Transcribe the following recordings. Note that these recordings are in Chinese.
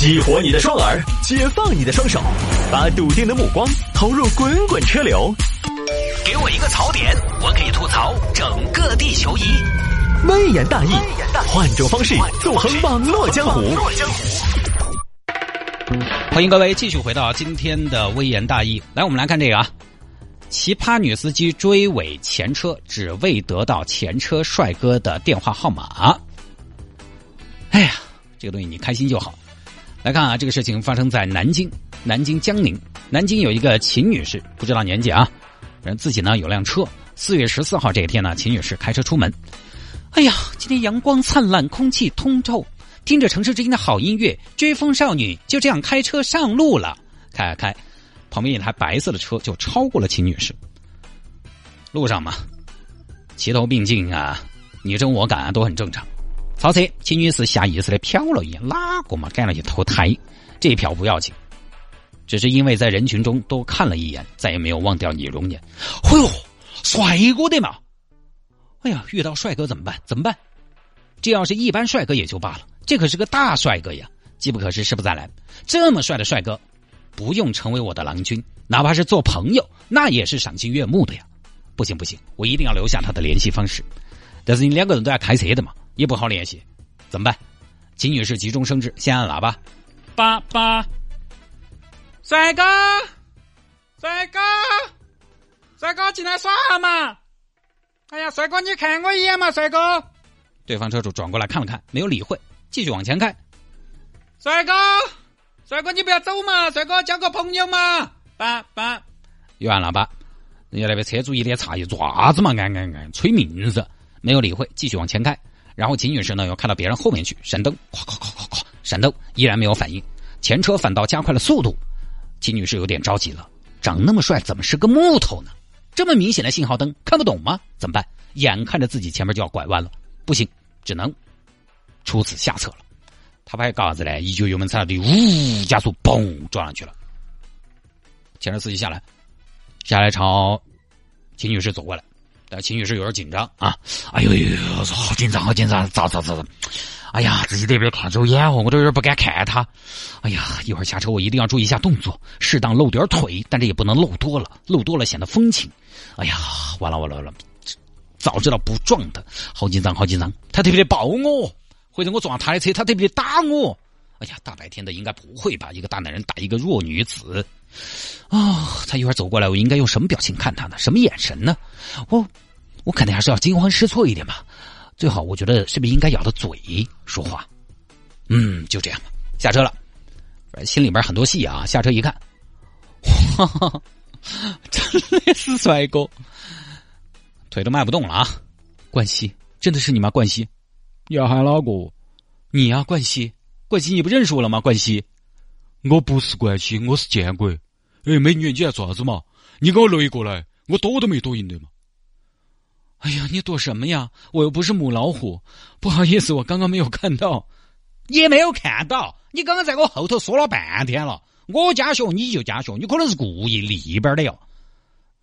激活你的双耳，解放你的双手，把笃定的目光投入滚滚车流。给我一个槽点，我可以吐槽整个地球仪。微言大义，换种方式纵横网络江湖。欢迎各位继续回到今天的微言大义。来，我们来看这个啊，奇葩女司机追尾前车，只为得到前车帅哥的电话号码。哎呀，这个东西你开心就好。来看啊，这个事情发生在南京，南京江宁。南京有一个秦女士，不知道年纪啊，人自己呢有辆车。四月十四号这一天呢，秦女士开车出门。哎呀，今天阳光灿烂，空气通透，听着城市之音的好音乐，追风少女就这样开车上路了。开开开，旁边一台白色的车就超过了秦女士。路上嘛，齐头并进啊，你争我赶啊，都很正常。超车，秦女士下意识的瞟了一眼，哪个嘛？赶了一头胎，这一瞟不要紧，只是因为在人群中多看了一眼，再也没有忘掉你容颜。哎呦，帅哥的嘛！哎呀，遇到帅哥怎么办？怎么办？这要是一般帅哥也就罢了，这可是个大帅哥呀！机不可失，失不再来。这么帅的帅哥，不用成为我的郎君，哪怕是做朋友，那也是赏心悦目的呀！不行不行，我一定要留下他的联系方式。但是你两个人都要开车的嘛。也不好联系，怎么办？秦女士急中生智，先按喇叭。八八，帅哥，帅哥，帅哥进来耍嘛！哎呀，帅哥，你看我一眼嘛，帅哥。对方车主转过来看了看，没有理会，继续往前开。帅哥，帅哥，你不要走嘛，帅哥，交个朋友嘛。爸爸，又按喇叭。人家那边车主一脸诧异，做啥子嘛？按按按，催命噻！没有理会，继续往前开。然后秦女士呢又看到别人后面去，闪灯，咵咵咵咵咵，闪灯依然没有反应，前车反倒加快了速度。秦女士有点着急了，长那么帅怎么是个木头呢？这么明显的信号灯看不懂吗？怎么办？眼看着自己前面就要拐弯了，不行，只能出此下策了。他拍嘎子嘞，一脚油门踩到底，呜，加速，嘣，撞上去了。前车司机下来，下来朝秦女士走过来。但秦女士有点紧张啊！哎呦呦呦，好紧张，好紧张！咋咋咋咋？哎呀，自己这边看走眼哦，我都有点不敢看他。哎呀，一会儿下车我一定要注意一下动作，适当露点腿，但这也不能露多了，露多了显得风情。哎呀，完了完了完了！早知道不撞他，好紧张，好紧张！他特别的抱我，或者我撞他的车，他特别的打我。哎呀，大白天的应该不会吧？一个大男人打一个弱女子。啊，他一会儿走过来，我应该用什么表情看他呢？什么眼神呢？我，我肯定还是要惊慌失措一点吧。最好，我觉得是不是应该咬着嘴说话？嗯，就这样吧。下车了，心里边很多戏啊。下车一看，哇，真的是帅哥，腿都迈不动了啊！冠希，真的是你吗？冠希，你要喊哪个？你呀，冠希，冠希，你不认识我了吗？冠希。我不是冠希，我是建国。哎，美女，你要做啥子嘛？你给我擂过来，我躲都没躲赢的嘛。哎呀，你躲什么呀？我又不是母老虎。不好意思，我刚刚没有看到，也没有看到。你刚刚在我后头说了半天了，我加血你就加血，你可能是故意里边的哟。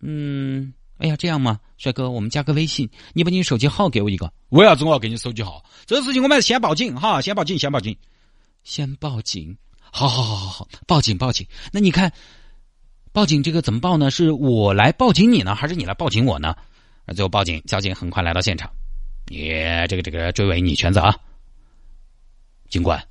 嗯，哎呀，这样嘛，帅哥，我们加个微信，你把你手机号给我一个。为啥子我要给你手机号？这个事情我们还是先报警哈，先报警，先报警，先报警。好好好好好，报警报警。那你看，报警这个怎么报呢？是我来报警你呢，还是你来报警我呢？最后报警，交警很快来到现场。你这个这个追尾你全责啊，警官。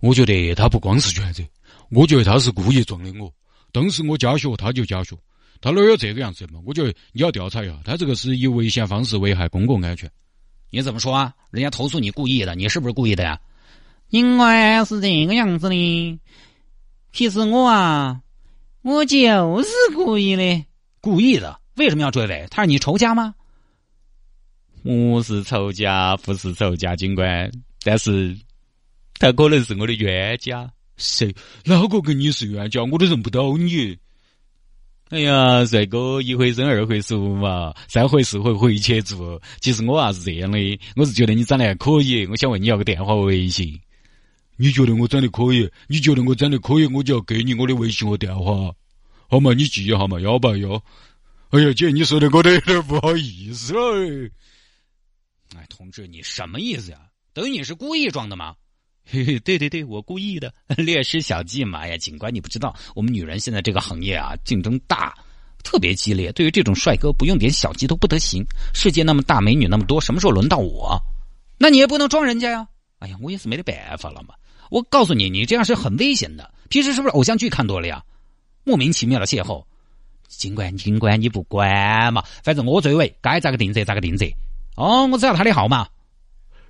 我觉得他不光是全责，我觉得他是故意撞的我。当时我加血，他就加血，他哪有这个样子嘛？我觉得你要调查一下，他这个是以危险方式危害公共安全。你怎么说啊？人家投诉你故意的，你是不是故意的呀？因为是这个样子的，其实我啊，我就是故意的，故意的。为什么要追尾？他是你仇家吗？我是仇家，不是仇家，警官。但是他可能是我的冤家。谁？哪个跟你是冤家？我都认不到你。哎呀，帅哥，一回生二回熟嘛，三回四回回去住。其实我啊是这样的，我是觉得你长得还可以，我想问你要个电话微信。你觉得我长得可以？你觉得我长得可以，我就要给你我的微信和电话，好嘛？你记一下嘛，幺八幺。哎呀，姐，你说的我都有点不好意思了。哎，同志，你什么意思呀？等于你是故意装的吗？嘿嘿，对对对，我故意的，略施小计嘛。哎呀，警官，你不知道，我们女人现在这个行业啊，竞争大，特别激烈。对于这种帅哥，不用点小计都不得行。世界那么大，美女那么多，什么时候轮到我？那你也不能装人家呀。哎呀，我也是没得办法了嘛。我告诉你，你这样是很危险的。平时是不是偶像剧看多了呀？莫名其妙的邂逅，警官，警官，你不管嘛？反正我追尾，该咋个定责咋个定责。哦，我知道他的号码。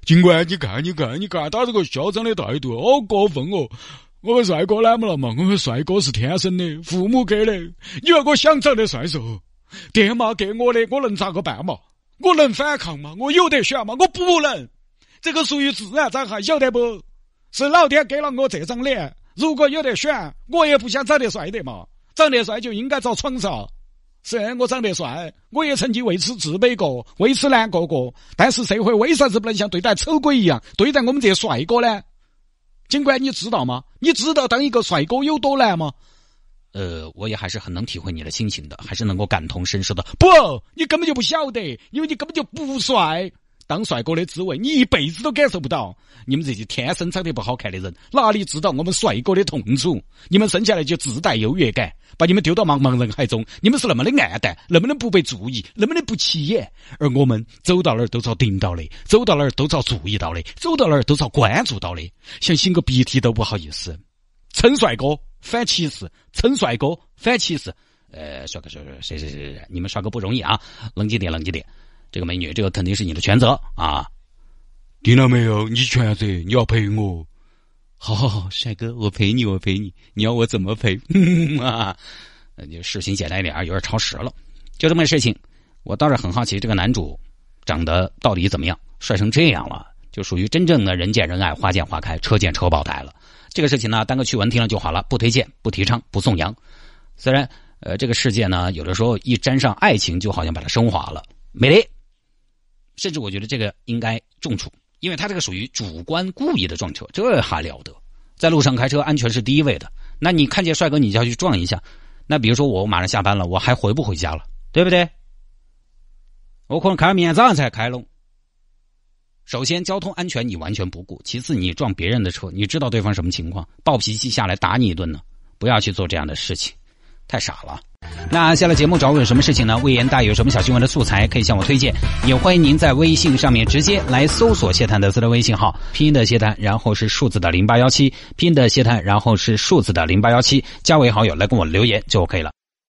警官，你看，你看，你看他这个嚣张的态度，好过分哦！我们帅哥来么了嘛？我们帅哥是天生的，父母给的。你要我想长得帅噻，电码给我的，我能咋个办嘛？我能反抗吗？我有得选吗？我不能。这个属于自然灾害，晓得不？是老天给了我这张脸。如果有得选，我也不想长得帅的嘛。长得帅就应该遭床上。是我长得帅，我也曾经为此自卑过，为此难过过。但是社会为啥子不能像对待丑鬼一样对待我们这些帅哥呢？尽管，你知道吗？你知道当一个帅哥有多难吗？呃，我也还是很能体会你的心情的，还是能够感同身受的。不，你根本就不晓得，因为你根本就不帅。当帅哥的滋味，你一辈子都感受不到。你们这些天生长得不好看的人，哪里知道我们帅哥的痛楚？你们生下来就自带优越感，把你们丢到茫茫人海中，你们是那么的暗淡，那么的不被注意，那么的不起眼。而我们走到哪儿都遭盯到的，走到哪儿都遭注意到的，走到哪儿都遭关注到的，想擤个鼻涕都不好意思。称帅哥反歧视，称帅哥反歧视。呃，帅哥，帅哥，谁谁谁谁，你们帅哥不容易啊！冷静点，冷静点。这个美女，这个肯定是你的全责啊！听到没有？你全责，你要赔我。好好好，帅哥，我陪你，我陪你。你要我怎么陪？啊，你事情简单一点，有点超时了。就这么个事情，我倒是很好奇，这个男主长得到底怎么样？帅成这样了，就属于真正的人见人爱，花见花开，车见车爆胎了。这个事情呢，当个趣闻听了就好了，不推荐，不提倡，不颂扬。虽然，呃，这个世界呢，有的时候一沾上爱情，就好像把它升华了，美丽。甚至我觉得这个应该重处，因为他这个属于主观故意的撞车，这还了得？在路上开车，安全是第一位的。那你看见帅哥，你就要去撞一下。那比如说我马上下班了，我还回不回家了？对不对？我可能开到明天早上才开喽。首先，交通安全你完全不顾；其次，你撞别人的车，你知道对方什么情况，暴脾气下来打你一顿呢？不要去做这样的事情，太傻了。那下了节目找我有什么事情呢？魏延大有什么小新闻的素材可以向我推荐，也欢迎您在微信上面直接来搜索谢探德斯的微信号，拼音的谢探，然后是数字的零八幺七，拼音的谢探，然后是数字的零八幺七，加为好友来跟我留言就 OK 了。